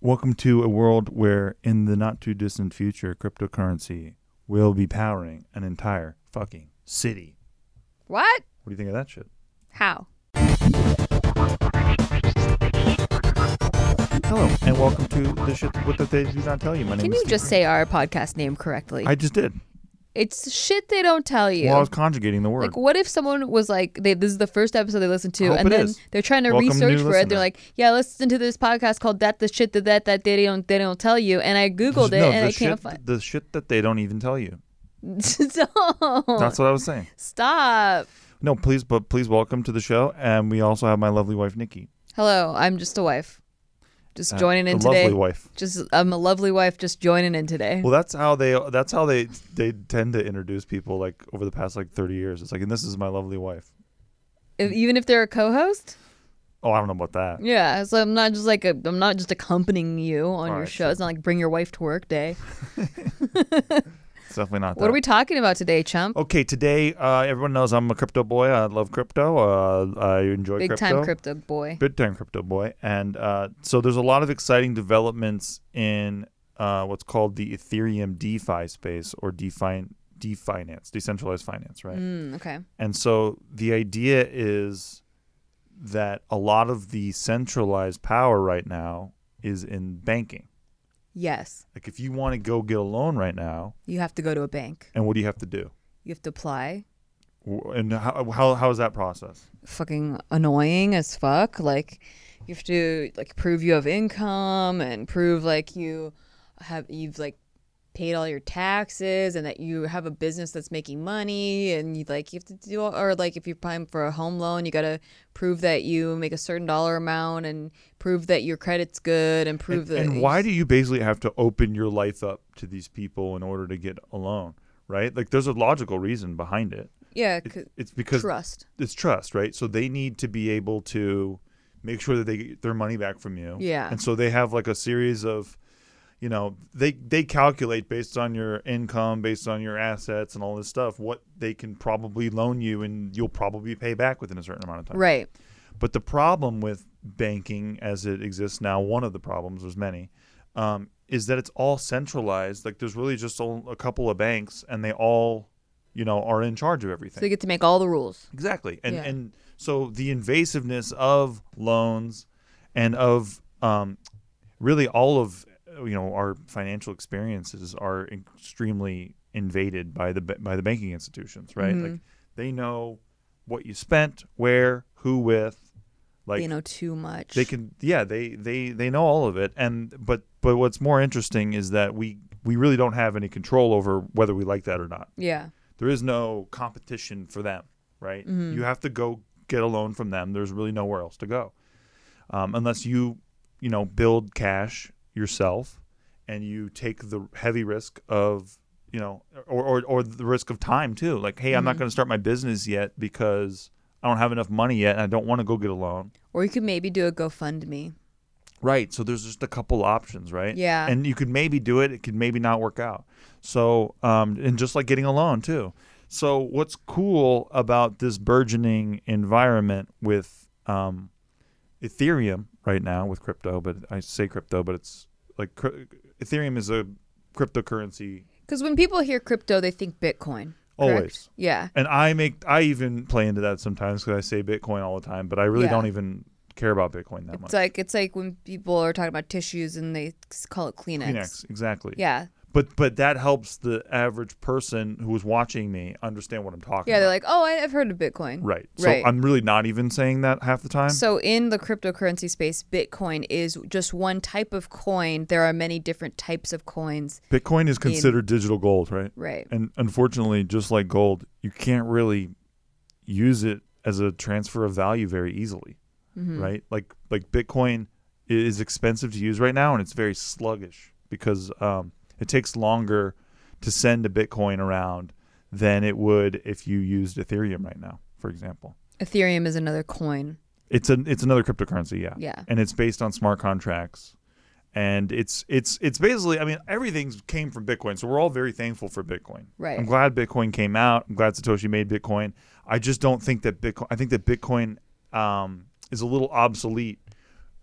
Welcome to a world where, in the not too distant future, cryptocurrency will be powering an entire fucking city. What? What do you think of that shit? How? Hello, and welcome to the shit what the they do not tell you. My name Can is you Steve just Green. say our podcast name correctly? I just did. It's shit they don't tell you. Well, I was conjugating the word. like, what if someone was like, they, this is the first episode they listened to, Hope and it then is. they're trying to Welcome, research new for it. listener. They're like, yeah, listen to this podcast called "That the Shit That That That They Don't They Don't Tell You," and I googled it no, and the I shit, can't find. the shit that they don't even tell you. Don't. That's what I was saying. Stop. No, please, but please welcome to the show, and we also have my lovely wife Nikki, Hello, I'm just a wife, just Uh, joining in a today. lovely wife. Just I'm a lovely wife, just joining in today. Well, that's how they. That's how they. They tend to introduce people like over the past like thirty years. It's like, and this is my lovely wife. If, even if they're a co-host. Oh, I don't know about that. Yeah, so I'm not just like a, I'm not just accompanying you on your Alright, show. sure. It's not like bring your wife to work day. It's definitely not. What are we talking about today, chump? Okay, today uh, everyone knows I'm a crypto boy. I love crypto. Uh, I enjoy Big crypto. time crypto boy. Big time crypto boy. And uh, so there's a lot of exciting developments in uh, what's called the Ethereum DeFi space or DeFi definance, decentralized finance, right? Mm, okay. And so the idea is that a lot of the centralized power right now is in banking. Yes, Like if you want to go get a loan right now, you have to go to a bank. and what do you have to do? You have to apply. And how how, how is that process? Fucking annoying as fuck. Like you have to like prove you have income and prove like you have you've like paid all your taxes and that you have a business that's making money and you like you have to do or like if you're applying for a home loan you got to prove that you make a certain dollar amount and prove that your credit's good and prove And, that and why do you basically have to open your life up to these people in order to get a loan? Right? Like there's a logical reason behind it. yeah It- it's because trust it's trust, right? So they need to be able to make sure that they get their money back from you. Yeah. And so they have like a series of, you know, they they calculate based on your income, based on your assets and all this stuff, what they can probably loan you and you'll probably pay back within a certain amount of time. right But the problem with banking as it exists now, one of the problems, there's many, um, is that it's all centralized. Like there's really just a, a couple of banks and they all, you know, are in charge of everything. so you get to make all the rules Exactly. And Yeah. and so the invasiveness of loans and of um, really all of you know our financial experiences are extremely invaded by the by the banking institutions, right? Mm-hmm. Like they know what you spent, where, who with, like you know too much they can yeah, they they they know all of it and but but what's more interesting is that we we really don't have any control over whether we like that or not yeah there is no competition for them, right? Mm-hmm. You have to go get a loan from them. There's really nowhere else to go, um, unless you, you know, build cash yourself and you take the heavy risk of, you know, or or, or the risk of time too. Like, hey, I'm Mm-hmm. not going to start my business yet because I don't have enough money yet, and I don't want to go get a loan. or you could maybe do a GoFundMe Right. So there's just a couple options, right? Yeah. And you could maybe do it. It could maybe not work out. So, um, and just like getting a loan too. So what's cool about this burgeoning environment with um, Ethereum right now with crypto, but I say crypto, but it's like cr- Ethereum is a cryptocurrency. because when people hear crypto they think Bitcoin correct? Always. yeah And I make I even play into that sometimes because I say Bitcoin all the time, but I really Yeah. don't even care about Bitcoin that it's much. It's like it's like when people are talking about tissues and they call it Kleenex, Kleenex, exactly. yeah But but that helps the average person who is watching me understand what I'm talking yeah they're about. like oh I, I've heard of Bitcoin right. So right. I'm really not even saying that half the time. So in the cryptocurrency space, Bitcoin is just one type of coin. There are many different types of coins. Bitcoin is considered digital gold, right? Right. And unfortunately, just like gold, you can't really use it as a transfer of value very easily, Mm-hmm. right? Like like Bitcoin is expensive to use right now, and it's very sluggish because um, it takes longer to send a Bitcoin around than it would if you used Ethereum right now, for example. Ethereum is another coin. It's a it's another cryptocurrency, yeah. Yeah. And it's based on smart contracts. And it's it's it's basically I mean everything's came from Bitcoin. So we're all very thankful for Bitcoin. Right. I'm glad Bitcoin came out. I'm glad Satoshi made Bitcoin. I just don't think that Bitcoin I think that Bitcoin um, is a little obsolete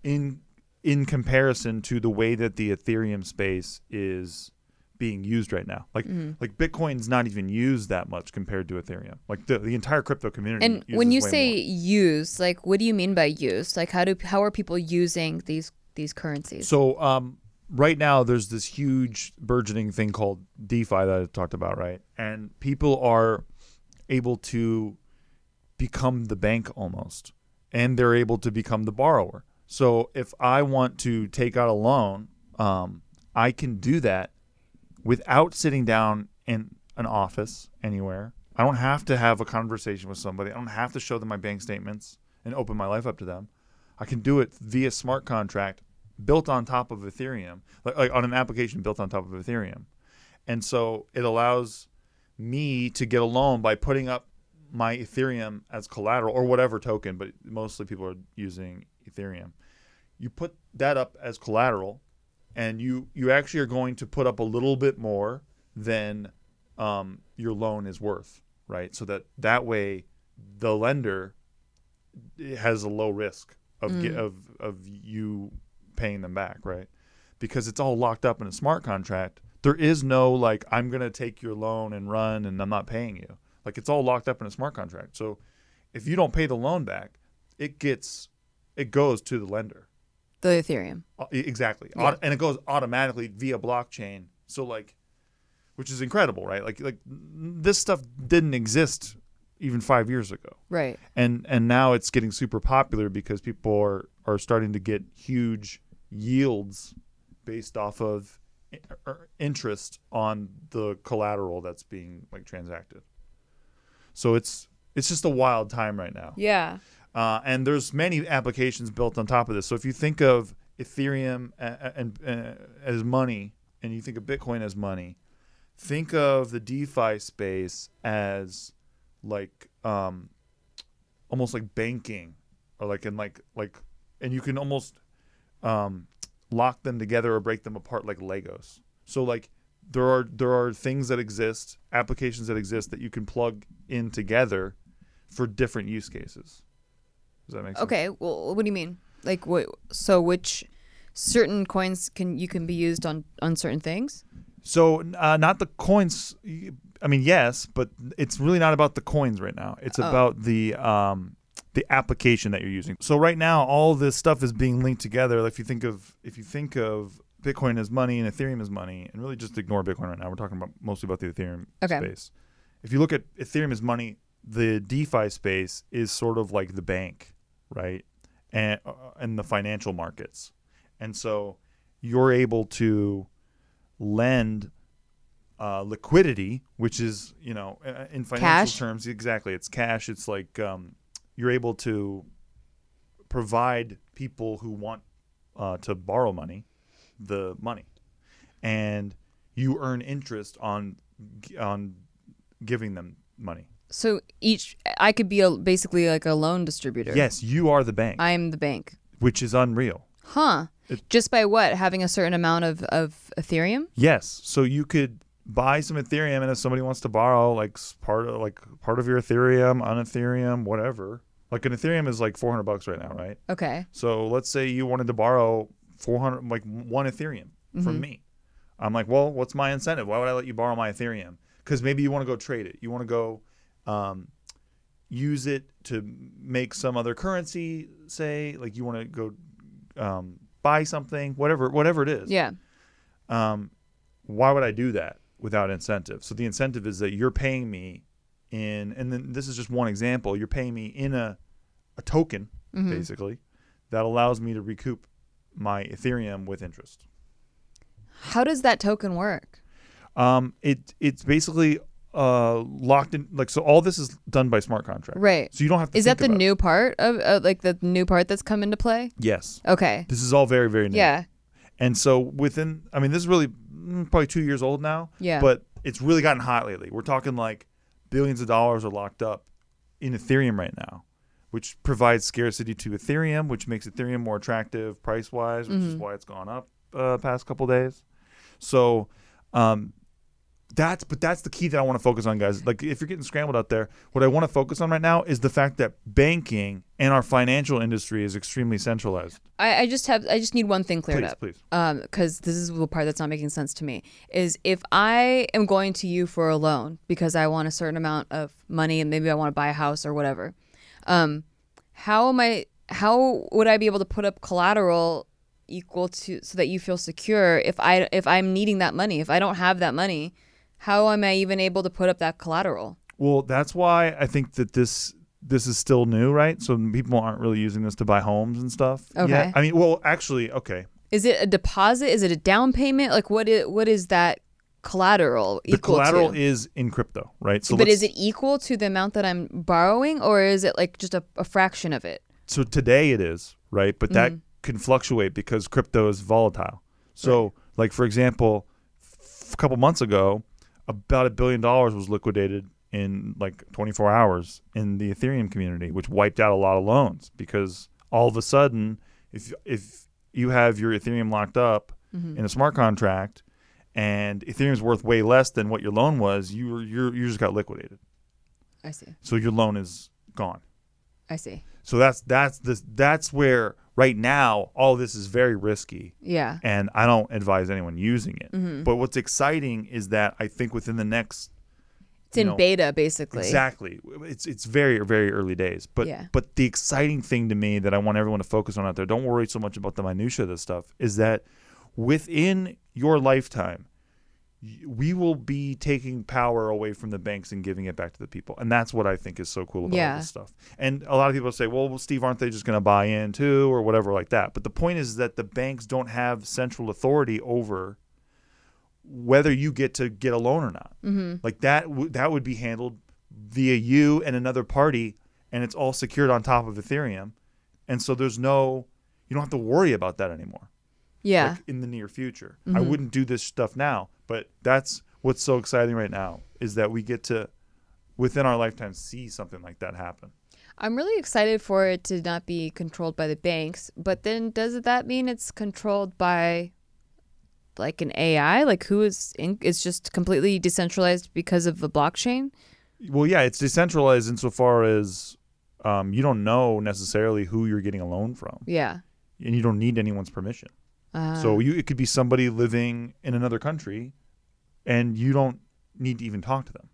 in in comparison to the way that the Ethereum space is being used right now. Like Mm-hmm. like Bitcoin's not even used that much compared to Ethereum. Like the, the entire crypto community. And when you say more. use, like what do you mean by use? Like how do how are people using these these currencies? So um, right now, there's this huge burgeoning thing called DeFi that I talked about, right? And people are able to become the bank almost, and they're able to become the borrower. So if I want to take out a loan, um, I can do that without sitting down in an office anywhere. I don't have to have a conversation with somebody. I don't have to show them my bank statements and open my life up to them. I can do it via smart contract built on top of Ethereum, like, like on an application built on top of Ethereum. And so it allows me to get a loan by putting up my Ethereum as collateral or whatever token, but mostly people are using Ethereum. You put that up as collateral, and you you actually are going to put up a little bit more than um, your loan is worth, right? So that that way the lender has a low risk of ge- of of you paying them back, right? Because it's all locked up in a smart contract. There is no like I'm going to take your loan and run and I'm not paying you. Like it's all locked up in a smart contract. So if you don't pay the loan back, it gets it goes to the lender. the Ethereum. Uh, Exactly. Yeah. Auto- and it goes automatically via blockchain. So like which is incredible, right? Like like this stuff didn't exist even 5 years ago Right. and and now it's getting super popular because people are are starting to get huge yields based off of er, interest on the collateral that's being like transacted. So it's it's just a wild time right now. Yeah. Uh, and there's many applications built on top of this. So if you think of Ethereum and uh, as money, and you think of Bitcoin as money, think of the DeFi space as like um, almost like banking, or like in like like, and you can almost um, lock them together or break them apart like Legos. So like there are there are things that exist, applications that exist that you can plug in together for different use cases. Does that make sense? Okay. Well, what do you mean? Like what? So which certain coins can you can be used on on certain things? So uh, not the coins. I mean, yes, but it's really not about the coins right now. It's Oh. about the um, the application that you're using. So right now, all this stuff is being linked together. Like if you think of if you think of Bitcoin as money and Ethereum as money, and really just ignore Bitcoin right now. We're talking about mostly about the Ethereum Okay. space. If you look at Ethereum as money, the DeFi space is sort of like the bank, right? And uh, and the financial markets, and so you're able to lend uh, liquidity, which is you know uh, in financial Cash? terms exactly it's cash. It's like um, you're able to provide people who want uh, to borrow money the money, and you earn interest on on giving them money. So each I could be a, basically like a loan distributor. Yes, you are the bank, I'm the bank. which is unreal. Huh. It- Just by what? Having a certain amount of, of Ethereum? Yes, so you could buy some Ethereum, and if somebody wants to borrow like s- part of like part of your Ethereum on Ethereum, whatever. Like an Ethereum is like 400 bucks right now, right? Okay. So let's say you wanted to borrow 400, like one Ethereum from mm-hmm. me. I'm like, well, what's my incentive? Why would I let you borrow my Ethereum? Because maybe you want to go trade it. You want to go um, use it to make some other currency. Say, like you want to go um, buy something, whatever, whatever it is. Yeah. Um, why would I do that without incentive? So the incentive is that you're paying me in, and then this is just one example. You're paying me in a a token, basically, that allows me to recoup my Ethereum with interest. How does that token work? Um, it it's basically uh locked in like so all this is done by smart contract. Right. So you don't have to Is that the about it. new part of uh, like the new part that's come into play? Yes. Okay. This is all very very new. Yeah. And so within I mean this is really mm, probably 2 years old now. Yeah. But it's really gotten hot lately. We're talking like billions of dollars are locked up in Ethereum right now, which provides scarcity to Ethereum, which makes Ethereum more attractive price wise, which Mm-hmm. is why it's gone up uh, past couple days. So, um, that's but that's the key that I want to focus on, guys. Like if you're getting scrambled out there, what I want to focus on right now is the fact that banking and our financial industry is extremely centralized. I, I just have I just need one thing cleared Please, up. please. Um, because this is the part that's not making sense to me. Is if I am going to you for a loan because I want a certain amount of money and maybe I want to buy a house or whatever, um, how am I? How would I be able to put up collateral equal to so that you feel secure if I if I'm needing that money? If I don't have that money, how am I even able to put up that collateral? Well, that's why I think that this this is still new, right? So people aren't really using this to buy homes and stuff. yet. Okay. I mean, well, actually, okay. Is it a deposit? Is it a down payment? Like what is what is that collateral The collateral to? is in crypto, right? So but is it equal to the amount that I'm borrowing, or is it like just a, a fraction of it? so today it is right but that Mm-hmm. can fluctuate because crypto is volatile so like for example f- a couple months ago about a billion dollars was liquidated in like 24 hours in the ethereum community which wiped out a lot of loans because all of a sudden if if you have your ethereum locked up Mm-hmm. in a smart contract and ethereum's worth way less than what your loan was you you you just got liquidated I see. so your loan is gone I see. so that's that's this that's where right now all this is very risky Yeah. and I don't advise anyone using it. Mm-hmm. But what's exciting is that I think within the next It's in know, beta, basically. exactly it's it's very very early days. But Yeah. but the exciting thing to me that I want everyone to focus on out there, don't worry so much about the minutia of this stuff, is that within your lifetime we will be taking power away from the banks and giving it back to the people. And that's what I think is so cool about all Yeah. this stuff. And a lot of people say, well, well, Steve, aren't they just going to buy in too or whatever like that? But the point is that the banks don't have central authority over whether you get to get a loan or not. Mm-hmm. Like that, w- that would be handled via you and another party, and it's all secured on top of Ethereum. And so there's no, you don't have to worry about that anymore Yeah. like in the near future. I wouldn't do this stuff now, but that's what's so exciting right now is that we get to within our lifetime see something like that happen. I'm really excited for it to not be controlled by the banks, but then does that mean it's controlled by like an AI? Like who is in, it's just completely decentralized because of the blockchain? Well, yeah, it's decentralized insofar as um, you don't know necessarily who you're getting a loan from, Yeah. and you don't need anyone's permission. Uh, so you it could be somebody living in another country, and you don't need to even talk to them.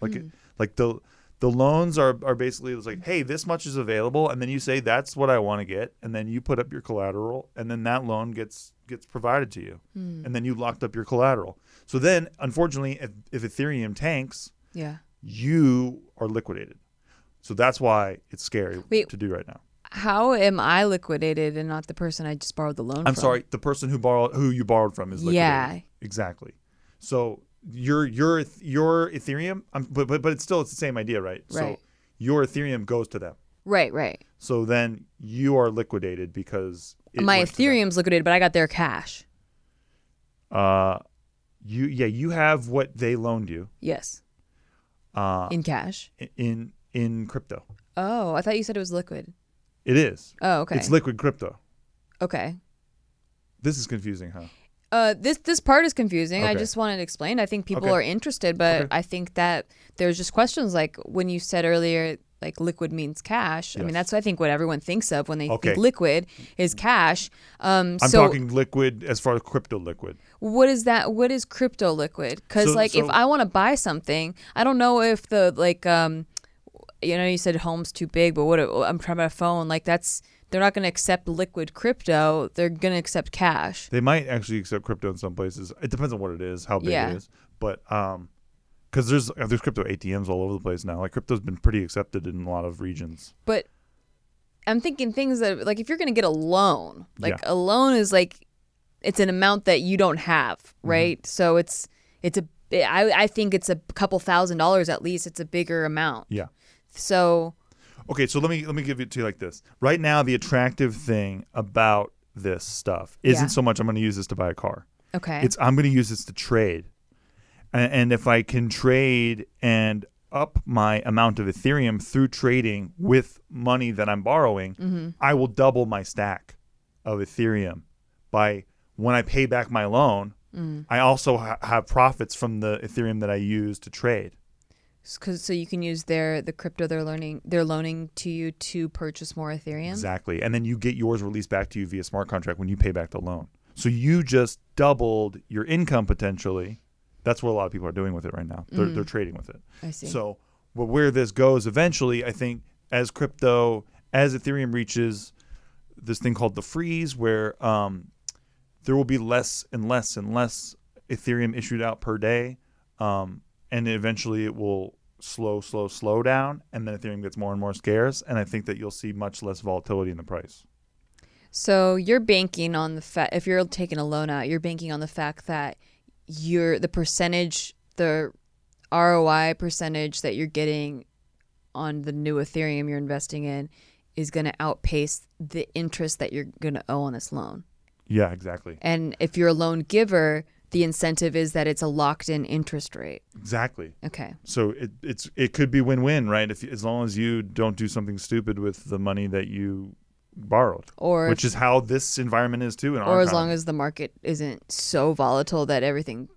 Like it, like the the loans are are basically it's like, hey, this much is available, and then you say that's what I want to get, and then you put up your collateral, and then that loan gets gets provided to you, and then you locked up your collateral. So then, unfortunately, if, if Ethereum tanks, yeah. you are liquidated. So that's why it's scary Wait. to do right now. How am I liquidated and not the person I just borrowed the loan from? I'm from? sorry, the person who borrowed who you borrowed from is liquidated. Yeah. exactly. So your your your Ethereum, um, but but but it's still it's the same idea, right? So Right. your Ethereum goes to them. Right, right. So then you are liquidated because it My went to them. Ethereum's liquidated, but I got their cash. Uh, you yeah you have what they loaned you. Yes. Uh, In cash. in in crypto. Oh, I thought you said it was liquid. It is. Oh, okay. It's liquid crypto. okay. This is confusing, huh? Uh, this this part is confusing. I just wanted to explain. I think people Okay. are interested, but Okay. I think that there's just questions like when you said earlier, like liquid means cash. I mean, that's I think what everyone thinks of when they Okay. think liquid is cash. Um, I'm so talking liquid as far as crypto liquid. what is that? What is crypto liquid? Because So- like if I want to buy something, I don't know if the like um, you know, you said home's too big, but what I'm trying a phone, like that's they're not going to accept liquid crypto. They're going to accept cash. They might actually accept crypto in some places. It depends on what it is, how big Yeah. it is. But um, because there's there's crypto ATMs all over the place now. Like crypto's been pretty accepted in a lot of regions. but I'm thinking things that like if you're gonna get a loan, like Yeah. a loan is like it's an amount that you don't have, Mm-hmm. right? So it's it's a I I think it's a couple thousand dollars at least. It's a bigger amount. Yeah. So Okay, so let me let me give it to you like this. Right now, the attractive thing about this stuff isn't Yeah. so much I'm going to use this to buy a car. okay, It's I'm going to use this to trade, and, and if I can trade and up my amount of Ethereum through trading with money that I'm borrowing, mm-hmm. I will double my stack of Ethereum by when I pay back my loan. Mm. I also ha- have profits from the Ethereum that I use to trade. Cause, so you can use their the crypto they're learning they're loaning to you to purchase more Ethereum. Exactly. And then you get yours released back to you via smart contract when you pay back the loan. So you just doubled your income potentially. That's what a lot of people are doing with it right now. They're, they're trading with it. I see. So, but where this goes eventually, I think, as crypto, as Ethereum reaches this thing called the freeze, where um, there will be less and less and less Ethereum issued out per day, um, and eventually it will slow, slow, slow down, and then Ethereum gets more and more scarce, and I think that you'll see much less volatility in the price. So you're banking on the fact if you're taking a loan out, you're banking on the fact that you're the percentage, the ROI percentage that you're getting on the new Ethereum you're investing in is going to outpace the interest that you're going to owe on this loan. Yeah, exactly, And if you're a loan giver, the incentive is that it's a locked-in interest rate. exactly. Okay. So it, it's it could be win-win, right? If as long as you don't do something stupid with the money that you borrowed. Or which is how this environment is too. In our or as long as the market isn't so volatile that everything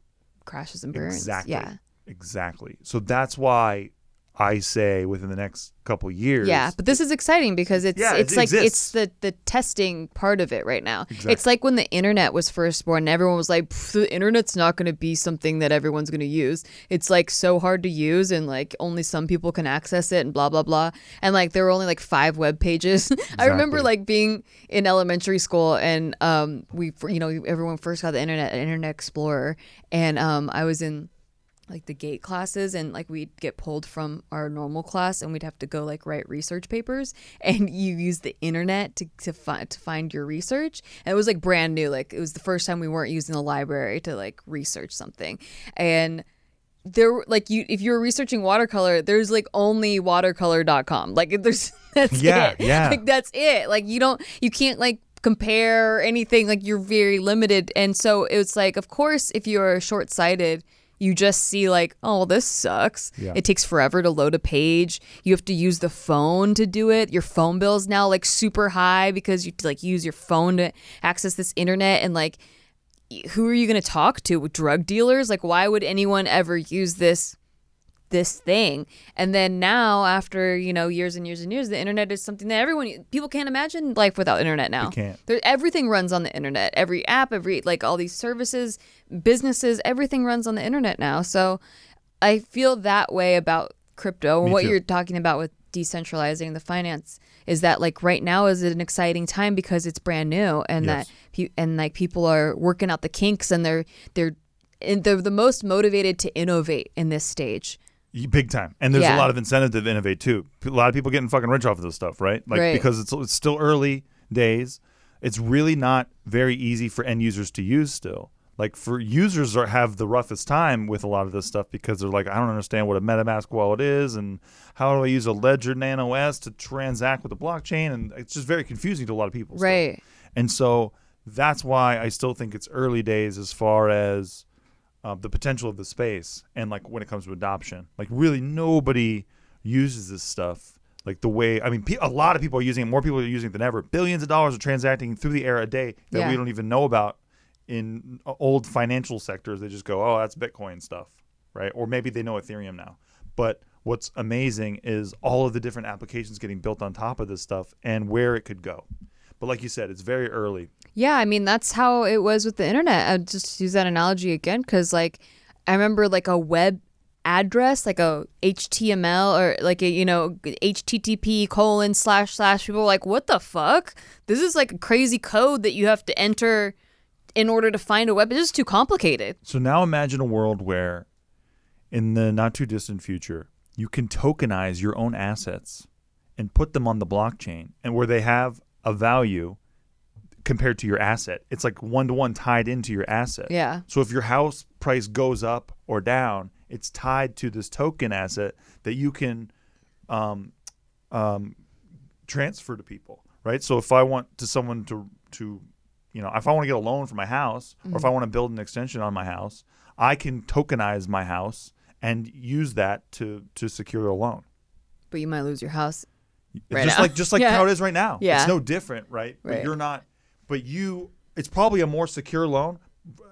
crashes and burns. exactly, Yeah. exactly. So that's why I say within the next couple years, Yeah, but this is exciting because it's Yeah, it it's like exists. it's the the testing part of it right now. Exactly. It's like when the internet was first born, and everyone was like, "The internet's not going to be something that everyone's going to use. It's like so hard to use, and like only some people can access it, and blah blah blah." And like there were only like five web pages. I remember like being in elementary school, and um, we you know everyone first got the internet, Internet Explorer, and um, I was in like the gate classes and like we'd get pulled from our normal class and we'd have to go like write research papers and you use the internet to to find to find your research. And it was like brand new like it was the first time we weren't using the library to like research something. And there were- like you if you were researching watercolor there's like only watercolor.com like there's that's Yeah, it. yeah. like that's it. Like you don't you can't like compare anything. Like you're very limited. And so it's like of course if you're short-sighted you just see like oh this sucks. Yeah. it takes forever to load a page. You have to use the phone to do it. Your phone bill is now like super high because you like use your phone to access this internet and like who are you going to talk to? Drug dealers? Like why would anyone ever use this this thing and then now after you know years and years and years the internet is something that everyone people can't imagine life without internet now They can't. there, everything runs on the internet every app every like all these services businesses everything runs on the internet now so i feel that way about crypto and what too. you're talking about with decentralizing the finance is that like right now is an exciting time because it's brand new and Yes. that pe- and like people are working out the kinks and they're they're and they're the most motivated to innovate in this stage big time. And there's Yeah. a lot of incentive to innovate too. A lot of people getting fucking rich off of this stuff, right? Like Right. because it's it's still early days. It's really not very easy for end users to use still. Like for users are have the roughest time with a lot of this stuff because they're like, I don't understand what a MetaMask wallet is and how do I use a Ledger Nano S to transact with the blockchain and it's just very confusing to a lot of people. still. right And so that's why I still think it's early days as far as uh, the potential of the space and like when it comes to adoption. Like really nobody uses this stuff like the way I mean pe- a lot of people are using it. More people are using it than ever. Billions of dollars are transacting through the air a day that Yeah. we don't even know about in uh, old financial sectors. They just go, "Oh, that's Bitcoin stuff." Right? Or maybe they know Ethereum now. But what's amazing is all of the different applications getting built on top of this stuff and where it could go. But like you said, it's very early. Yeah, I mean that's how it was with the internet. I just use that analogy again because like I remember like a web address, like a HTML or like a you know HTTP colon slash slash. People were like, what the fuck? This is like a crazy code that you have to enter in order to find a web. It's just too complicated. So now imagine a world where, in the not too distant future, you can tokenize your own assets and put them on the blockchain, and where they have a value compared to your asset. It's like one to one tied into your asset. Yeah. So if your house price goes up or down, it's tied to this token asset that you can um, um, transfer to people, right? So if I want to someone to to you know, if I want to get a loan for my house or if I want to build an extension on my house, I can tokenize my house and use that to to secure a loan. But you might lose your house. Right just now. like just like Yeah. how it is right now. Yeah. It's no different, right? But you're not but you it's probably a more secure loan,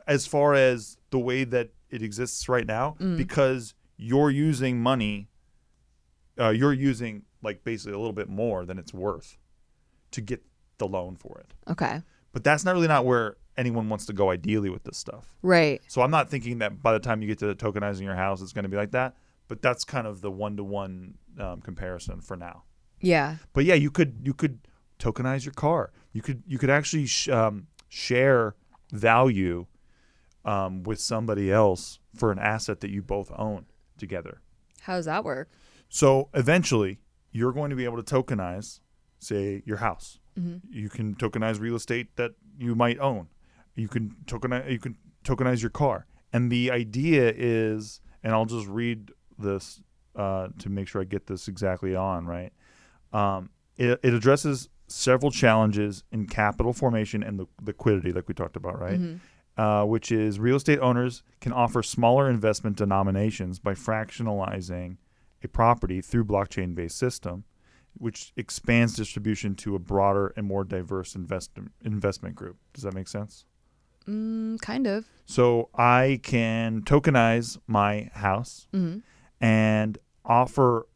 as far as the way that it exists right now Mm. because you're using money uh, you're using like basically a little bit more than it's worth to get the loan for it Okay. but that's not really not where anyone wants to go ideally with this stuff Right. so i'm not thinking that by the time you get to tokenizing your house it's going to be like that but that's kind of the one-to-one um, comparison for now Yeah. but yeah, you could you could tokenize your car. You could you could actually sh- um, share value um, with somebody else for an asset that you both own together. How does that work? So eventually, you're going to be able to tokenize, say, your house. Mm-hmm. You can tokenize real estate that you might own. You can tokenize you can tokenize your car. And the idea is, and I'll just read this uh, to make sure I get this exactly on right. Um, it, it addresses several challenges in capital formation and the liquidity, like we talked about, right? Mhm. uh, which is real estate owners can offer smaller investment denominations by fractionalizing a property through blockchain-based system, which expands distribution to a broader and more diverse invest- investment group. Does that make sense? Mm, kind of. So I can tokenize my house hmm and offer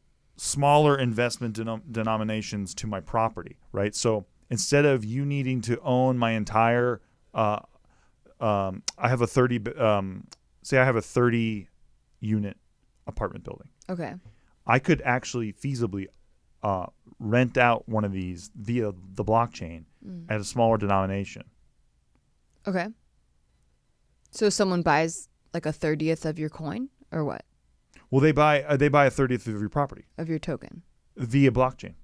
smaller investment denom- denominations to my property, right? So instead of you needing to own my entire, uh, um, I have a 30, um, say I have a 30 unit apartment building. Okay. I could actually feasibly uh, rent out one of these via the blockchain Mm. at a smaller denomination. Okay. So someone buys like a thirtieth of your coin or what Well, they buy uh, they buy a 30th of your property of your token? via blockchain.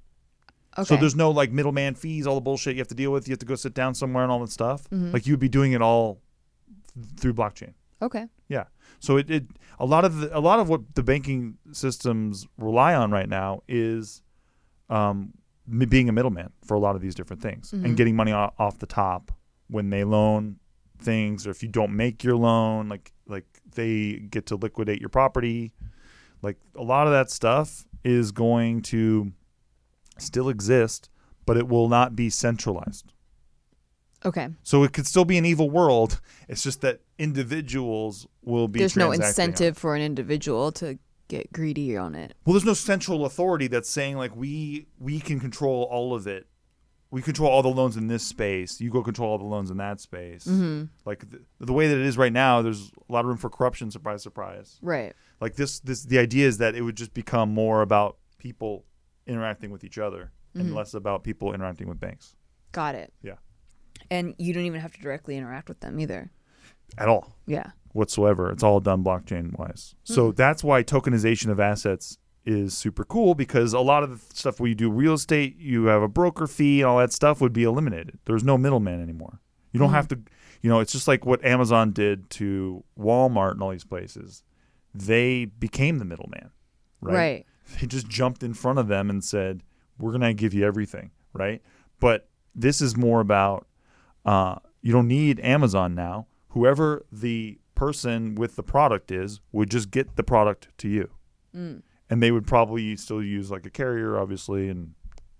Okay. So there's no like middleman fees, all the bullshit you have to deal with. You have to go sit down somewhere and all that stuff. Mhm. Like you'd be doing it all through blockchain. okay. Yeah. So it, it a lot of the, a lot of what the banking systems rely on right now is um, being a middleman for a lot of these different things Mhm. and getting money o- off the top when they loan things or if you don't make your loan like like they get to liquidate your property like a lot of that stuff is going to still exist but it will not be centralized Okay. so it could still be an evil world. It's just that individuals will be. There's no incentive for an individual to get greedy on it. Well, there's no central authority that's saying like we we can control all of it. We control all the loans in this space. You go control all the loans in that space. Mm-hmm. Like the, the way that it is right now, there's a lot of room for corruption. Surprise, surprise. Right. Like this, this the idea is that it would just become more about people interacting with each other and Mhm. less about people interacting with banks Got it. Yeah. And you don't even have to directly interact with them either. at all. Yeah. whatsoever. It's all done blockchain wise. So that's why tokenization of assets is super cool because a lot of the stuff where you do real estate, you have a broker fee and all that stuff would be eliminated. There's no middleman anymore. You don't Mhm. have to, you know, it's just like what Amazon did to Walmart and all these places. They became the middleman, right? Right. They just jumped in front of them and said, "We're going to give you everything," right? But this is more about uh, you don't need Amazon now. Whoever the person with the product is would just get the product to you, Mm. And they would probably still use like a carrier, obviously, and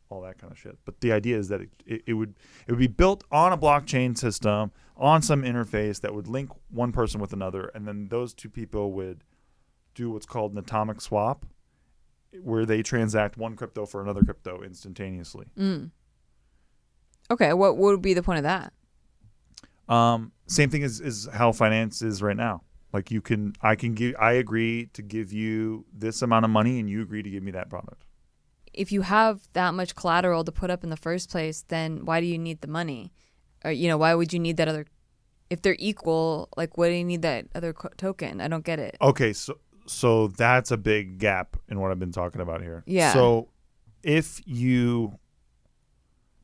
all that kind of shit. But the idea is that it, it, it would it would be built on a blockchain system on some interface that would link one person with another, and then those two people would do what's called an atomic swap, where they transact one crypto for another crypto instantaneously. Mm. Okay. What, what would be the point of that? Um, same thing as is how finance is right now. Like you can, I can give, I agree to give you this amount of money, and you agree to give me that product. If you have that much collateral to put up in the first place, then why do you need the money? Or you know, why would you need that other? If they're equal, like, what do you need that other co- token? I don't get it. Okay, so so that's a big gap in what I've been talking about here. Yeah. So if you,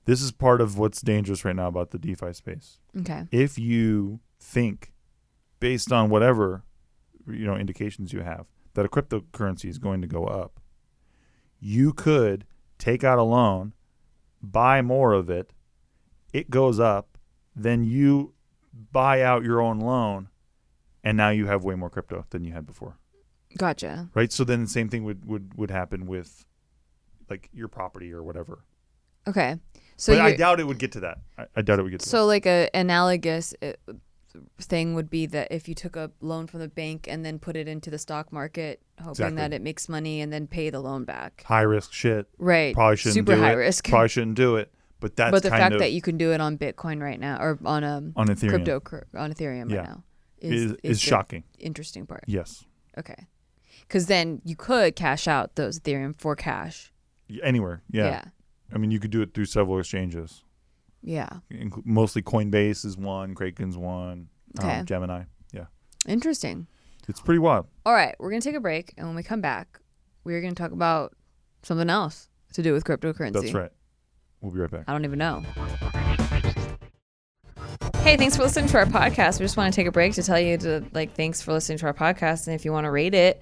this is part of what's dangerous right now about the DeFi space. Okay. if you think based on whatever you know indications you have that a cryptocurrency is going to go up you could take out a loan buy more of it it goes up then you buy out your own loan and now you have way more crypto than you had before. Gotcha. right? So then the same thing would would, would happen with like your property or whatever. Okay. So but I doubt it would get to that. I, I doubt it would get to so like a analogous uh, thing would be that if you took a loan from the bank and then put it into the stock market, hoping Exactly. that it makes money and then pay the loan back. High risk shit. Right. Probably shouldn't Super do high it. risk. Probably shouldn't do it. But that's but the fact of that you can do it on Bitcoin right now or on um on Ethereum crypto on Ethereum Yeah. right now is, is, is, the shocking. Interesting part. Yes. Okay. Because then you could cash out those Ethereum for cash. Anywhere. Yeah. Yeah. I mean, you could do it through several exchanges. Yeah. Mostly Coinbase is one, Kraken's one, Okay. um, Gemini. Yeah. Interesting. It's pretty wild. All right, we're gonna take a break, and when we come back, we're gonna talk about something else to do with cryptocurrency. That's right. We'll be right back. I don't even know. Hey, thanks for listening to our podcast. We just want to take a break to tell you to like thanks for listening to our podcast, and if you want to rate it,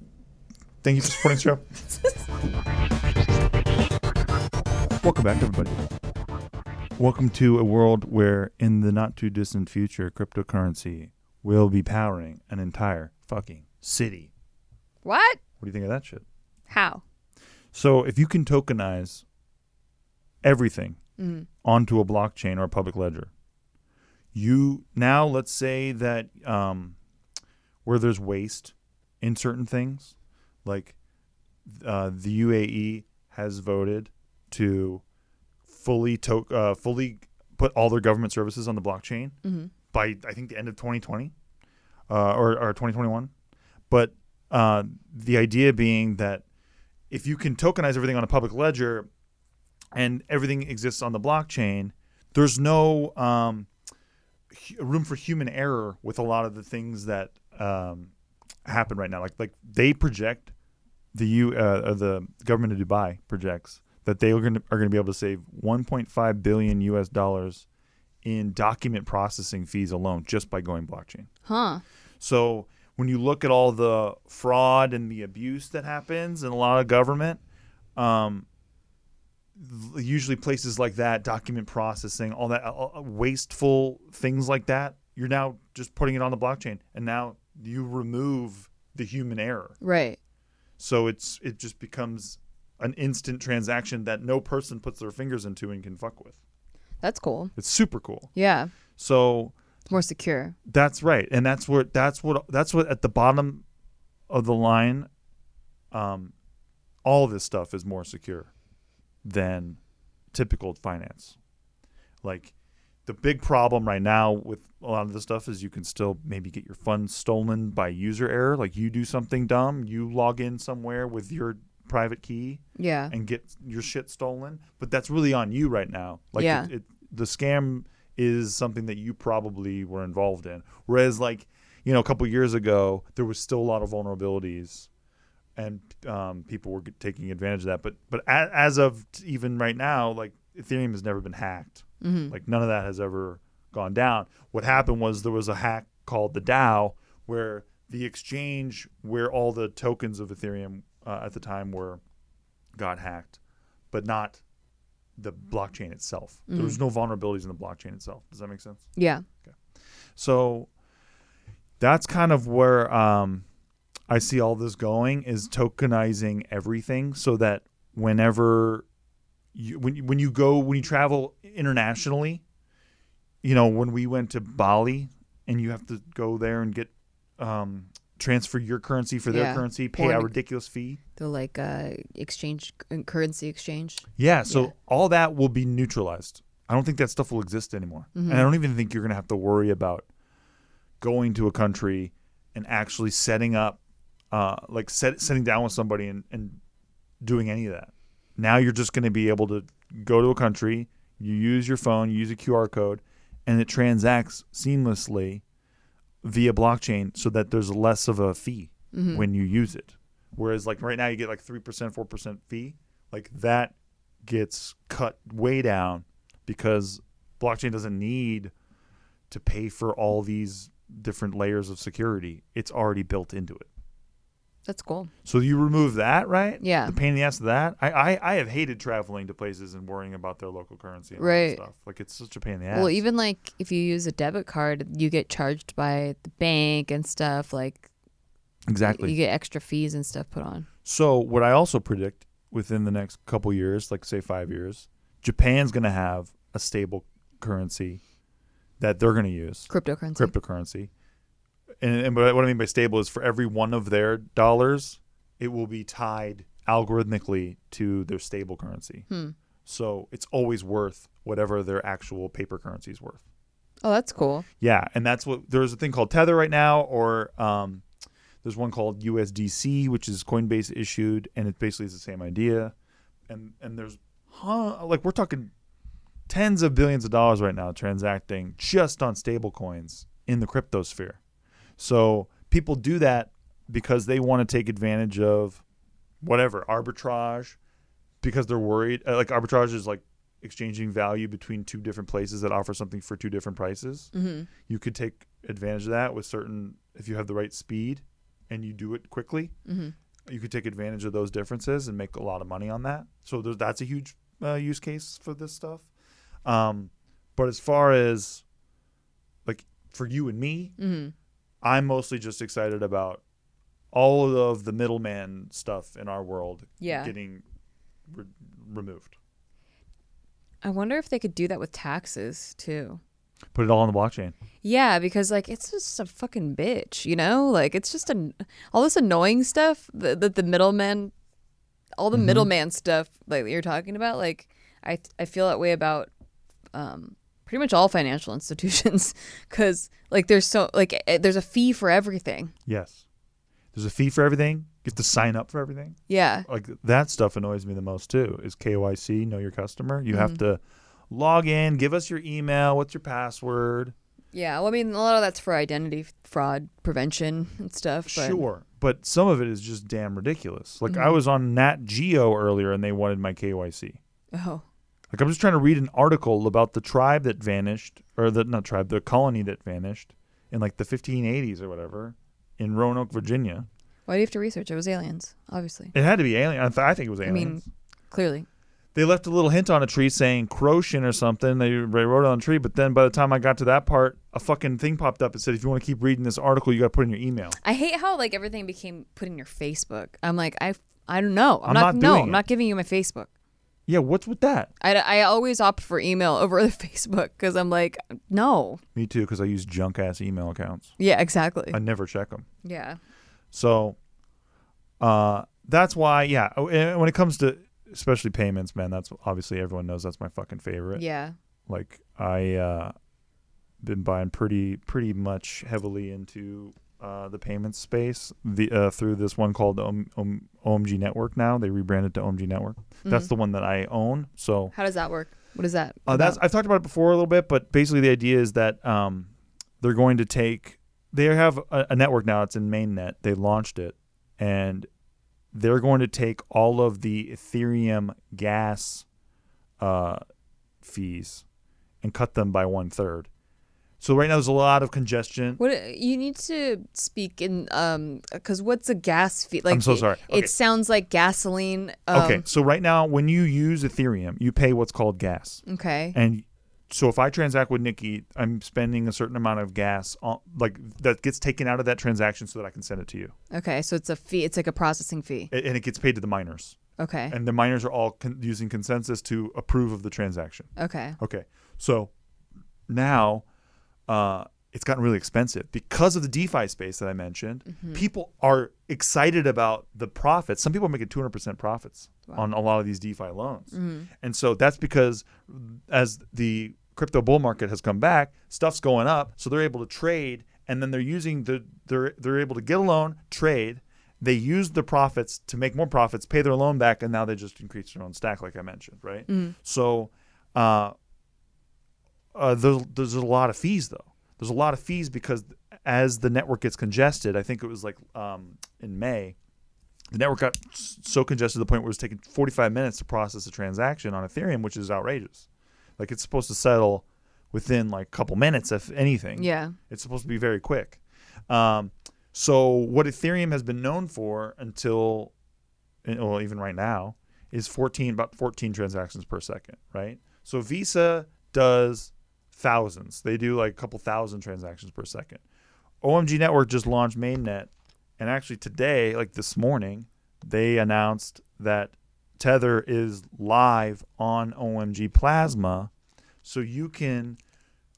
Thank you for supporting the show. Welcome back, everybody. Welcome to a world where, in the not too distant future, cryptocurrency will be powering an entire fucking city. What? What do you think of that shit? How? So, if you can tokenize everything Mhm. onto a blockchain or a public ledger, you now let's say that um, where there's waste in certain things, like uh, the UAE has voted to fully to- uh, fully put all their government services on the blockchain hmm by I think the end of 2020 uh, or, or 2021. But uh, the idea being that if you can tokenize everything on a public ledger and everything exists on the blockchain, there's no um, room for human error with a lot of the things that um, happen right now. Like like they project the U uh, uh, the government of Dubai projects that they are going to are going to be able to save 1.5 billion U.S. dollars in document processing fees alone just by going blockchain. Huh. So when you look at all the fraud and the abuse that happens in a lot of government, um, usually places like that, document processing, all that uh, uh, wasteful things like that, you're now just putting it on the blockchain, and now you remove the human error. Right. So it's it just becomes an instant transaction that no person puts their fingers into and can fuck with. That's cool. It's super cool. Yeah. So It's more secure. That's right, and that's what that's what that's what at the bottom of the line. Um, all this stuff is more secure than typical finance. Like the big problem right now with a lot of this stuff is you can still maybe get your funds stolen by user error. Like you do something dumb, you log in somewhere with your private key Yeah. and get your shit stolen. But that's really on you right now. Like Yeah. it, it, the scam is something that you probably were involved in. Whereas like you know a couple years ago there was still a lot of vulnerabilities and um, people were taking advantage of that. But but as, as of even right now, like Ethereum has never been hacked. Hmm Like none of that has ever gone down. What happened was there was a hack called the DAO, where the exchange where all the tokens of Ethereum uh, at the time were got hacked, but not the blockchain itself. There was no vulnerabilities in the blockchain itself. Does that make sense? Yeah. Okay. So that's kind of where um, I see all this going is tokenizing everything so that whenever you, when you- when you go when you travel internationally, you know when we went to Bali and you have to go there and get um, transfer your currency for their Yeah. currency, pay a ridiculous fee. The like uh exchange currency exchange. Yeah, so Yeah. all that will be neutralized. I don't think that stuff will exist anymore. And I don't even think you're going to have to worry about going to a country and actually setting up, uh, like set, sitting down with somebody and, and doing any of that. Now you're just going to be able to go to a country, you use your phone, you use a QR code, and it transacts seamlessly via blockchain so that there's less of a fee Mhm. when you use it. Whereas like right now you get like 3%, 4% fee. Like that gets cut way down because blockchain doesn't need to pay for all these different layers of security. It's already built into it. That's cool. So you remove that, right? Yeah. The pain in the ass of that. I, I, I have hated traveling to places and worrying about their local currency and Right. stuff. Like it's such a pain in the ass. Well, even like if you use a debit card, you get charged by the bank and stuff. Like exactly. you get extra fees and stuff put on. So what I also predict within the next couple years, like say five years, Japan's going to have a stable currency that they're going to use, Cryptocurrency. cryptocurrency. And, and what I mean by stable is for every one of their dollars, it will be tied algorithmically to their stable currency. Hmm. So it's always worth whatever their actual paper currency is worth. Oh, that's cool. Yeah, and that's what there's a thing called Tether right now, or um, there's one called USDC, which is Coinbase issued, and it basically is the same idea. And and there's huh, like we're talking tens of billions of dollars right now transacting just on stable coins in the crypto sphere. So people do that because they want to take advantage of whatever arbitrage because they're worried. uh, Like arbitrage is like exchanging value between two different places that offer something for two different prices. Hmm you could take advantage of that with certain if you have the right speed and you do it quickly hmm you could take advantage of those differences and make a lot of money on that. So there's, that's a huge uh, use case for this stuff. Um, but as far as like for you and me hmm i'm mostly just excited about all of the middleman stuff in our world Yeah. getting re- removed I wonder if they could do that with taxes too. put it all on the blockchain Yeah, because like it's just a fucking bitch, you know? Like it's just an all this annoying stuff that the, the middleman, all the Mhm. middleman stuff like you're talking about. Like I I feel that way about um pretty much all financial institutions because like there's so like eh, there's a fee for everything. yes there's a fee for everything you have to sign up for everything Yeah, like that stuff annoys me the most too is KYC know your customer you Mm-hmm. have to log in give us your email what's your password yeah. Well, I mean, a lot of that's for identity fraud prevention and stuff. But sure but some of it is just damn ridiculous like I Mhm. was on Nat Geo earlier and they wanted my KYC Oh, like I'm just trying to read an article about the tribe that vanished or the not tribe the colony that vanished in like the 1580s or whatever in Roanoke Virginia why do you have to research? It was aliens, obviously. it had to be alien I, th- I think it was aliens. I mean, clearly. they left a little hint on a tree saying Croatian or something. They, they wrote it on a tree, but then by the time I got to that part, a fucking thing popped up and said, if you want to keep reading this article, you got to put in your email. I hate how like everything became put in your Facebook. I'm like I I don't know. I'm, I'm not, not no. doing I'm not giving you my Facebook. Yeah, what's with that? I, I always opt for email over the Facebook because I'm like no. Me too, because I use junk ass email accounts. Yeah, exactly. I never check them. yeah. So uh, that's why, yeah, oh, when it comes to especially payments, man, that's obviously everyone knows that's my fucking favorite. Yeah. Like I uh been buying pretty pretty much heavily into uh, the payment space the uh, through this one called OM, OM, OMG Network. Now they rebranded to OMG Network. That's Mhm. the one that I own. So How does that work? What is that? uh, that's? I've talked about it before a little bit, but basically the idea is that um, they're going to take they have a, a network now. It's in mainnet. They launched it, and they're going to take all of the Ethereum gas uh, fees and cut them by one third. So right now there's a lot of congestion. What you need to speak in um because what's a gas fee? Like I'm so sorry. Okay. It, sounds like gasoline. Um, okay, so right now when you use Ethereum, you pay what's called gas. Okay. And so if I transact with Nikki, I'm spending a certain amount of gas on like that gets taken out of that transaction so that I can send it to you. Okay. So it's a fee. It's like a processing fee. And it gets paid to the miners. Okay. And the miners are all con- using consensus to approve of the transaction. Okay. Okay. So now uh, it's gotten really expensive because of the DeFi space that I mentioned. Mm-hmm. People are excited about the profits. Some people are making 200% profits Wow. on a lot of these DeFi loans. Mhm. And so that's because as the crypto bull market has come back, stuff's going up, so they're able to trade and then they're using the they're they're able to get a loan, trade, they use the profits to make more profits, pay their loan back and now they just increase their own stack like I mentioned, right? Mhm. So uh, uh, there's, there's a lot of fees though. There's a lot of fees because as the network gets congested, I think it was like um, in May, the network got so congested to the point where it was taking 45 minutes to process a transaction on Ethereum, which is outrageous. Like it's supposed to settle within like a couple minutes, if anything. Yeah. It's supposed to be very quick. Um, so what Ethereum has been known for until, well, even right now, is 14 about 14 transactions per second, right? So Visa does thousands. They do like a couple thousand transactions per second. OMG Network just launched mainnet, and actually today, like this morning, they announced that Tether is live on OMG Plasma, so you can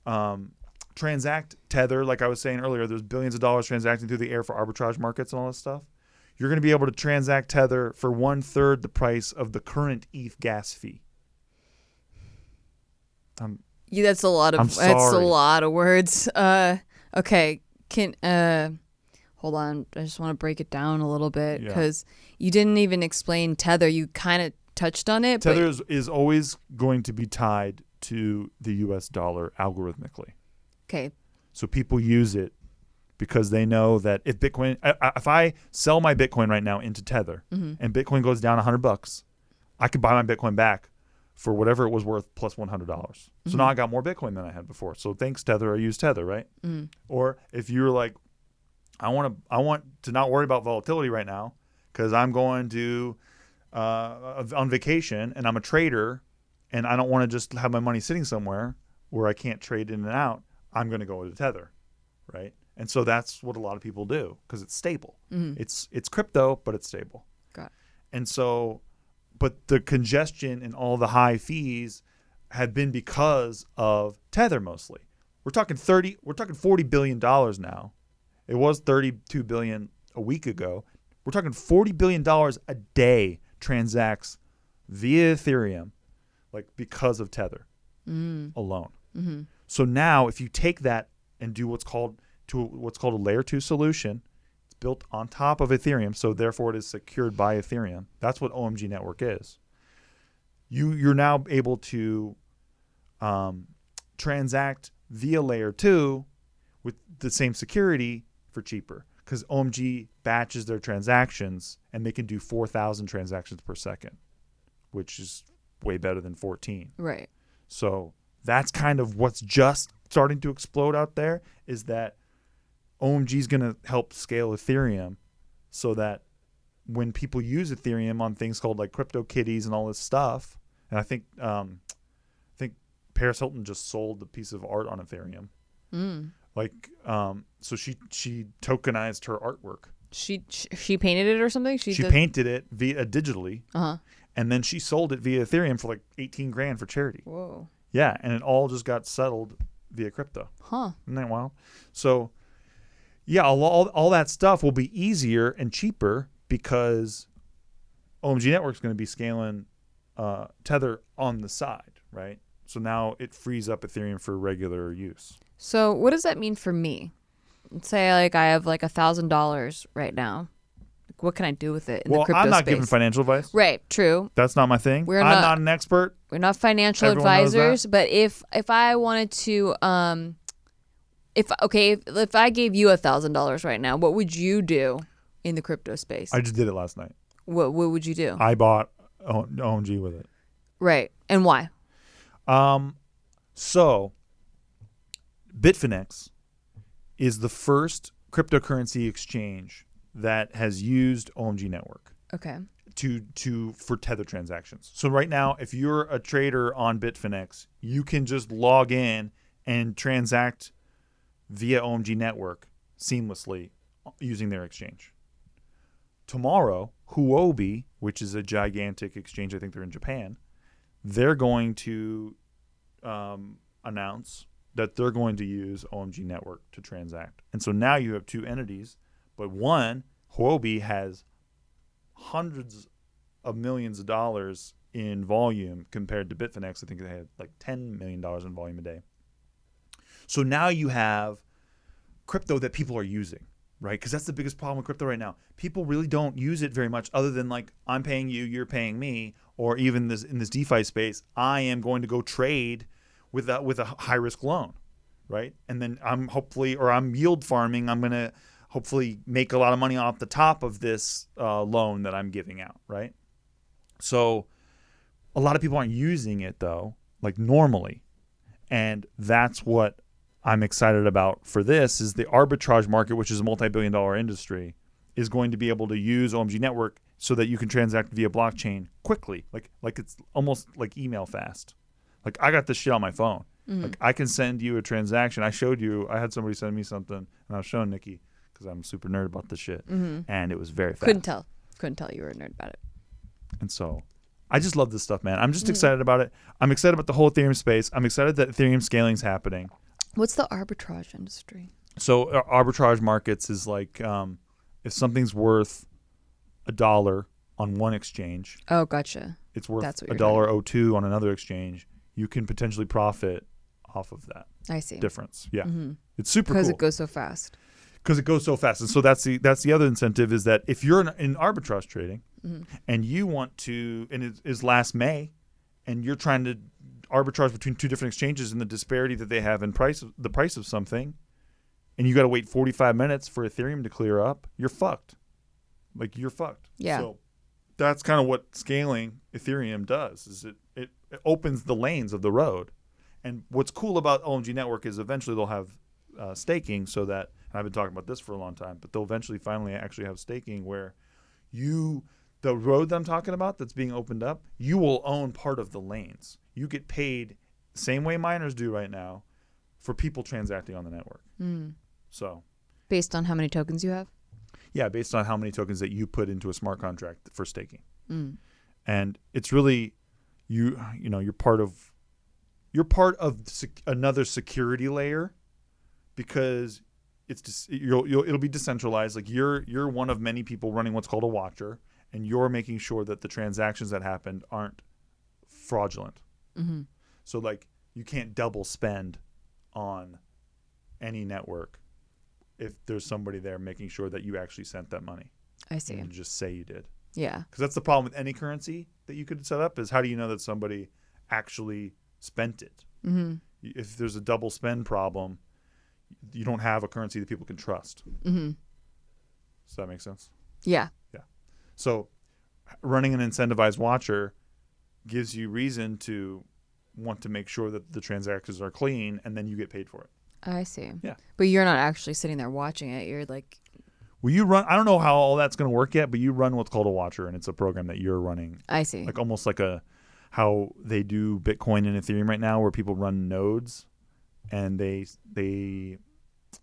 um, transact Tether. Like I was saying earlier, there's billions of dollars transacting through the air for arbitrage markets and all this stuff. You're going to be able to transact Tether for one third the price of the current ETH gas fee. Um, Yeah, that's a lot of that's a lot of words. Uh okay, can uh hold on. I just want to break it down a little bit Yeah. cuz you didn't even explain tether. You kind of touched on it, Tether is, is always going to be tied to the US dollar algorithmically. okay. So people use it because they know that if Bitcoin, if I sell my Bitcoin right now into Tether Mm-hmm. and Bitcoin goes down 100 bucks, I could buy my Bitcoin back for whatever it was worth plus $100. So Mm-hmm. now I got more Bitcoin than I had before. So thanks Tether, I use Tether, right? Mm. Or if you're like, I want to, I want to not worry about volatility right now because I'm going to uh, on vacation and I'm a trader and I don't want to just have my money sitting somewhere where I can't trade in and out. I'm going to go to Tether, right? And so that's what a lot of people do because it's stable. It's it's crypto, but it's stable. Got it. And so, but the congestion and all the high fees have been because of Tether mostly. We're talking 30, we're talking 40 billion dollars now. It was 32 billion a week ago. We're talking 40 billion dollars a day transacts via Ethereum like because of Tether mm. alone. Mm-hmm. So now if you take that and do what's called to what's called a layer 2 solution, built on top of Ethereum, so therefore it is secured by Ethereum. That's what OMG network is. You you're now able to um, transact via layer 2 with the same security for cheaper because OMG batches their transactions and they can do 4,000 transactions per second, which is way better than 14. Right. So that's kind of what's just starting to explode out there is that OMG is going to help scale Ethereum so that when people use Ethereum on things called like crypto kitties and all this stuff, and I think um, I think Paris Hilton just sold a piece of art on Ethereum. Mm. Like um, so she she tokenized her artwork. She she, painted it or something? She, She did- painted it via digitally Uh-huh. and then she sold it via Ethereum for like 18 grand for charity. Whoa. Yeah, and it all just got settled via crypto. Huh. Isn't that wild? So, yeah, all, all, all that stuff will be easier and cheaper because OMG Network's going to be scaling uh, Tether on the side, right? So now it frees up Ethereum for regular use. So what does that mean for me? Let's say like I have like a thousand dollars right now. Like, what can I do with it in well, the crypto I'm not space? giving financial advice. right. True. That's not my thing. We're I'm not- not, an expert. We're not financial Everyone advisors, but if if I wanted to, um, if okay, if, if I gave you a thousand dollars right now, what would you do in the crypto space? I just did it last night. what what would you do? I bought O- OMG with it. right, and why? Um, so Bitfinex is the first cryptocurrency exchange that has used OMG network Okay. to to for tether transactions. So right now, if you're a trader on Bitfinex, you can just log in and transact via OMG network seamlessly using their exchange. Tomorrow, Huobi, which is a gigantic exchange, I think they're in Japan, they're going to um, announce that they're going to use OMG Network to transact. And so now you have two entities, but one, Huobi, has hundreds of millions of dollars in volume compared to Bitfinex. I think they had like $10 million in volume a day. So now you have crypto that people are using, right? Because that's the biggest problem with crypto right now. People really don't use it very much, other than like I'm paying you, you're paying me, or even this in this DeFi space, I am going to go trade with a, with a high risk loan, right? And then I'm hopefully, or I'm yield farming. I'm gonna hopefully make a lot of money off the top of this uh, loan that I'm giving out, right? So a lot of people aren't using it though, like normally. and that's what I'm excited about for this is the arbitrage market, which is a multi-billion dollar industry, is going to be able to use OMG network so that you can transact via blockchain quickly, like like it's almost like email fast. Like I got this shit on my phone. Mm-hmm. Like I can send you a transaction. I showed you. I had somebody send me something, and I was showing Nikki because I'm super nerd about this shit, mm-hmm. and it was very fast. Couldn't tell. Couldn't tell you were a nerd about it. And so I just love this stuff, man. I'm just mm-hmm. excited about it. I'm excited about the whole Ethereum space. I'm excited that Ethereum scaling's happening. What's the arbitrage industry? So uh, arbitrage markets is like um, if something's worth a dollar on one exchange, Oh, gotcha. it's worth That's what a you're dollar o two on another exchange. You can potentially profit off of that I see. difference. Yeah, it's super Because cool it goes so fast. because it goes so fast. And so that's the that's the other incentive is that if you're in, in arbitrage trading and you want to, and it is last May, and you're trying to arbitrage between two different exchanges and the disparity that they have in price, of, the price of something, and you got to wait 45 minutes for Ethereum to clear up, you're fucked. Like you're fucked. Yeah. So that's kind of what scaling Ethereum does. Is it, it it opens the lanes of the road. And what's cool about OMG Network is eventually they'll have uh, staking so that and I've been talking about this for a long time, but they'll eventually finally actually have staking where you the road that I'm talking about that's being opened up, you will own part of the lanes. You get paid same way miners do right now for people transacting on the network. So Based on how many tokens you have? yeah, based on how many tokens that you put into a smart contract for staking. Mm. And it's really you you know, you're part of you're part of sec- another security layer because it's just you'll, you'll it'll be decentralized like you're you're one of many people running what's called a watcher and you're making sure that the transactions that happened aren't fraudulent. Mm-hmm. So like you can't double spend on any network if there's somebody there making sure that you actually sent that money I see. and just say you did. Yeah. Because that's the problem with any currency that you could set up is how do you know that somebody actually spent it? Mm-hmm. If there's a double spend problem, you don't have a currency that people can trust. Mm-hmm. Does that make sense? Yeah. Yeah. So running an incentivized watcher gives you reason to want to make sure that the transactions are clean and then you get paid for it. I see. Yeah. But you're not actually sitting there watching it. You're like, Well you run? I don't know how all that's going to work yet, but you run what's called a watcher, and it's a program that you're running, I see. like almost like a how they do Bitcoin and Ethereum right now, where people run nodes and they they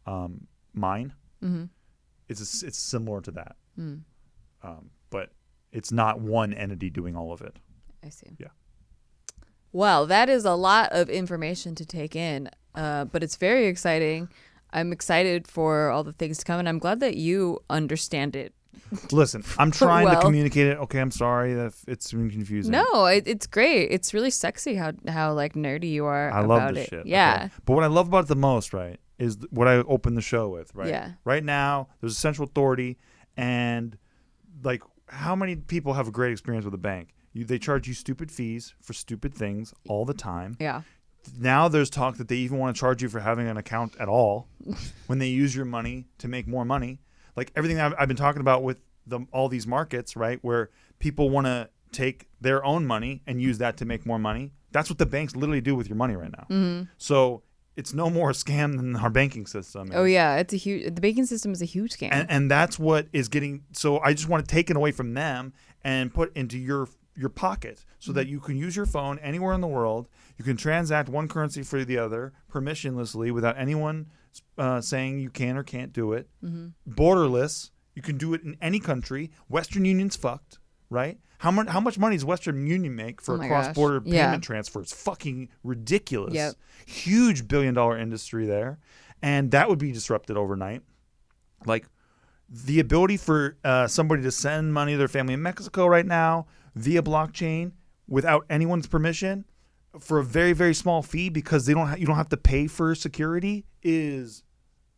um, mine. mm-hmm. It's a it's similar to that, Mm. um, but it's not one entity doing all of it. I see. Yeah. Well, that is a lot of information to take in, uh, but it's very exciting. I'm excited for all the things to come, and I'm glad that you understand it. Listen, I'm trying Well- to communicate it. Okay, I'm sorry if it's been confusing. No, it, it's great. It's really sexy how how like nerdy you are I about love this it. shit. Yeah. okay? But what I love about it the most, right, is what I opened the show with, right? Yeah. Right now, there's a central authority, and like, how many people have a great experience with a bank? You, they charge you stupid fees for stupid things all the time. Yeah. Now there's talk that they even want to charge you for having an account at all when they use your money to make more money. Like everything I've, I've been talking about with the, all these markets, right, where people want to take their own money and use that to make more money. That's what the banks literally do with your money right now. Mm-hmm. So it's no more a scam than our banking system. Oh yeah, it's a huge. The banking system is a huge scam. And, and that's what is getting. So I just want to take it away from them and put into your your pocket so that you can use your phone anywhere in the world. You can transact one currency for the other permissionlessly without anyone uh, saying you can or can't do it. Borderless. You can do it in any country. Western Union's fucked, right? How much how much money does Western Union make for Oh a cross border gosh. Yeah. payment transfer? It's fucking ridiculous. Yep. Huge billion dollar industry there, and that would be disrupted overnight. Like the ability for uh, somebody to send money to their family in Mexico right now via blockchain without anyone's permission for a very very small fee because they don't ha- you don't have to pay for security is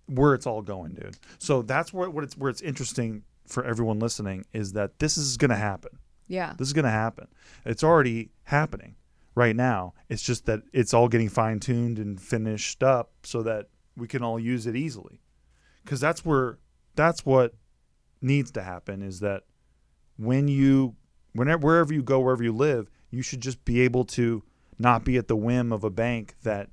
where it's all going, dude. So that's where what it's where it's interesting for everyone listening is that this is going to happen. yeah. This is going to happen. It's already happening right now. It's just that it's all getting fine tuned and finished up so that we can all use it easily. Because that's where that's what needs to happen is that when you whenever wherever you go wherever you live you should just be able to not be at the whim of a bank that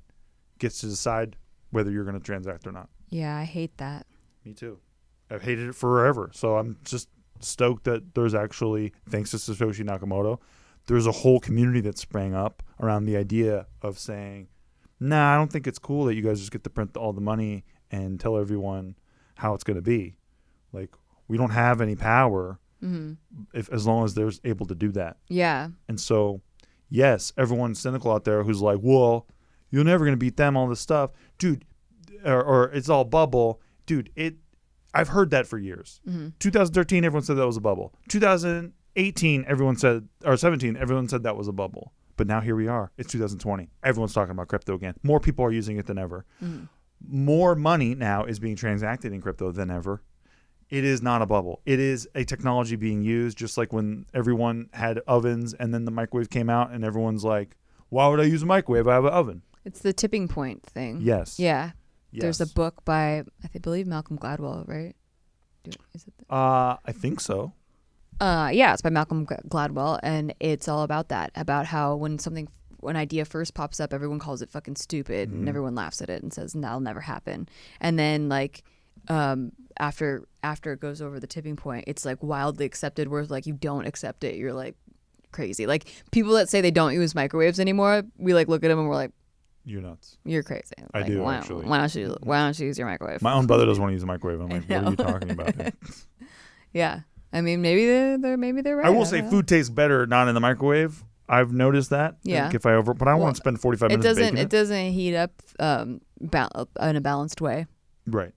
gets to decide whether you're going to transact or not. Yeah, I hate that. Me too. I've hated it forever. So I'm just stoked that there's actually, thanks to Satoshi Nakamoto, there's a whole community that sprang up around the idea of saying, nah, I don't think it's cool that you guys just get to print all the money and tell everyone how it's going to be. Like, we don't have any power hmm if as long as they're able to do that. Yeah. And so, yes, everyone's cynical out there who's like, well, you're never going to beat them, all this stuff. Dude, or, or it's all bubble. Dude, it. I've heard that for years. hmm 2013, everyone said that was a bubble. 2018, everyone said, or 17, everyone said that was a bubble. But now here we are. It's 2020. Everyone's talking about crypto again. More people are using it than ever. hmm More money now is being transacted in crypto than ever. It is not a bubble. It is a technology being used, just like when everyone had ovens and then the microwave came out and everyone's like, why would I use a microwave? I have an oven. It's the tipping point thing. Yes. Yeah. There's a book by I think, believe Malcolm Gladwell, right? Is it? The, Uh, I think so. uh, yeah, it's by Malcolm Gladwell, and it's all about that, about how when something, when an idea first pops up, everyone calls it fucking stupid, Mhm. and everyone laughs at it and says that'll never happen, and then like, um, after after it goes over the tipping point, it's like wildly accepted. Where like you don't accept it, you're like crazy. Like people that say they don't use microwaves anymore, we like look at them and we're like, You're nuts. you're crazy. I Like, do, why, actually. Why don't you Why don't you use your microwave? My own brother doesn't want to use a microwave. I'm like, what are you talking about? Yeah, I mean maybe they're, they're maybe they're right. I will don't say know. food tastes better not in the microwave. I've noticed that. Yeah. Like if I over, but I don't Well, want to spend 45 minutes. It doesn't. It it. doesn't heat up um ba- in a balanced way. Right.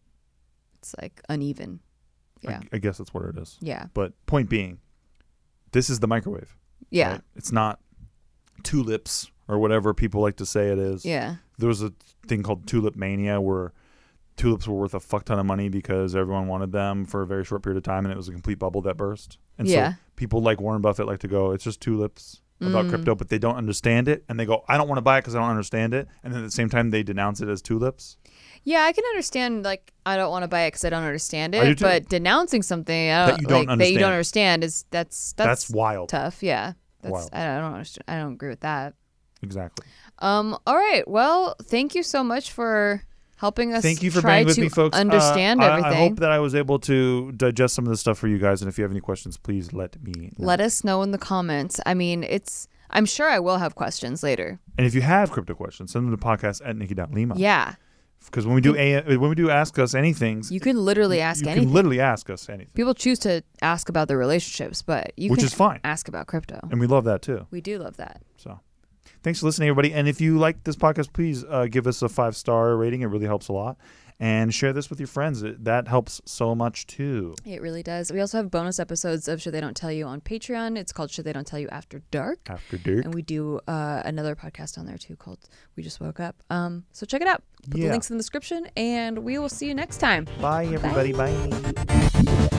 It's like uneven. Yeah. I, I guess that's what it is. Yeah. But point being, this is the microwave. Yeah. right? It's not tulips or whatever people like to say it is. Yeah. There was a thing called tulip mania where tulips were worth a fuck ton of money because everyone wanted them for a very short period of time and it was a complete bubble that burst. And Yeah. so people like Warren Buffett like to go, it's just tulips about Mm. crypto, but they don't understand it and they go, I don't want to buy it because I don't understand it. And then at the same time, they denounce it as tulips. Yeah, I can understand. Like, I don't want to buy it because I don't understand do it. But denouncing something I That don't, you don't like, that you don't understand. understand is that's That's, that's, wild. tough. Yeah, that's Wild. I don't, I don't understand. I don't agree with that. Exactly. Um. All right. Well, thank you so much for helping us. Thank you for try being with to me, folks. Uh, Understand I- everything. I hope that I was able to digest some of this stuff for you guys. And if you have any questions, please let me know. Let us know in the comments. I mean, it's. I'm sure I will have questions later. and if you have crypto questions, send them to podcast at nikki.limo. Yeah, Because when we do a, when we do ask us anything, you can literally ask you anything. can literally ask us anything, People choose to ask about their relationships, but you which can is fine, ask about crypto. and we love that too. We do love that. So, thanks for listening, everybody. And if you like this podcast, please uh, give us a five star rating. It really helps a lot. And share this with your friends. It, that helps so much too. It really does. We also have bonus episodes of Shit They Don't Tell You on Patreon. It's called Shit They Don't Tell You After Dark. After Dark. And we do uh, another podcast on there too called We Just Woke Up. Um, so check it out. Put Yeah. the links in the description, and we will see you next time. Bye, everybody. Bye.